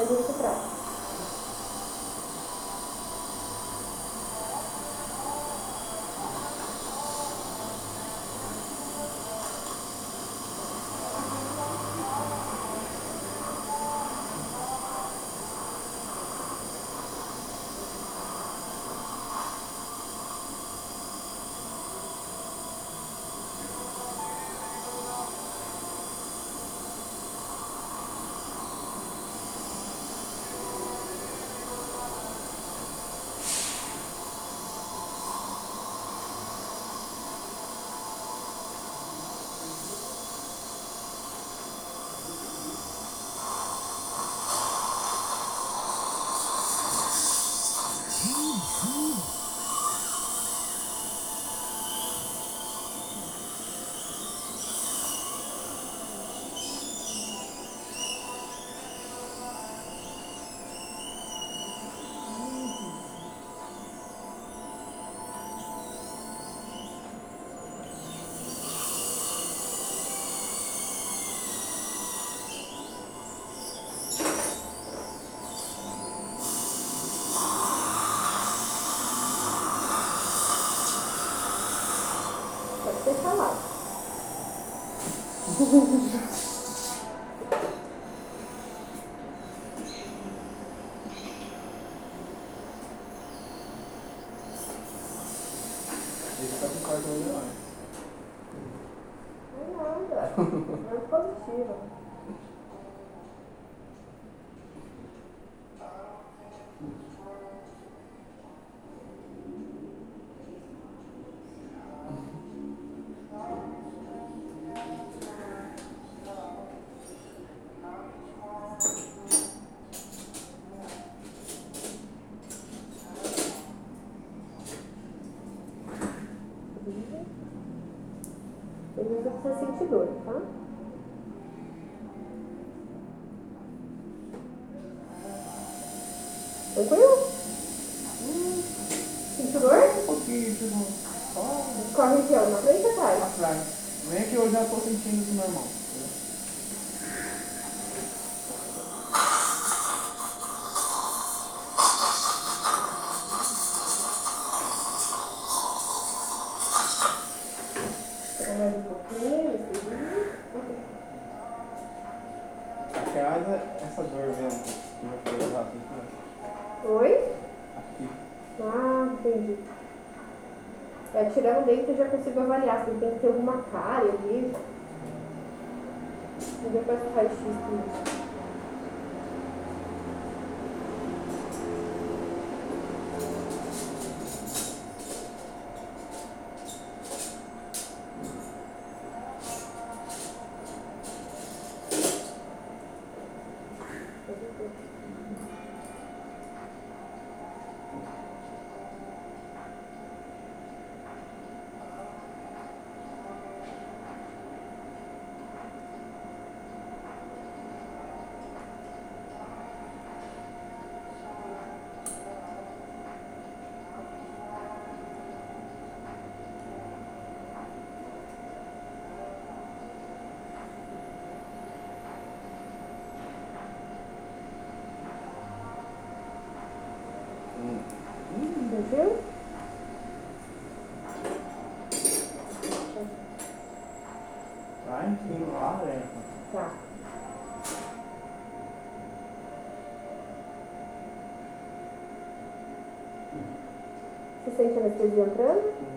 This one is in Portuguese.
faz muito prático. Ooh. Falado. Ele tá com cartão melhor. Não é nada. É positivo. Ele usa pra você sentir dor, tá? Tranquilo? Hum. Sentiu dor? Um pouquinho, tipo, só Qual região? Na frente ou atrás? atrás. Vem que eu já tô sentindo isso normal. Pega mais um pouquinho, esse É essa dor mesmo que eu falei rápido. né? Oi? Aqui. Ah, entendi. É, tirando o dente eu já consigo avaliar se tem que ter alguma cárie ali. E depois o raio-x também. Sentiu? Vai, enfim, lá, é. Tá. Você sente a anestesia entrando?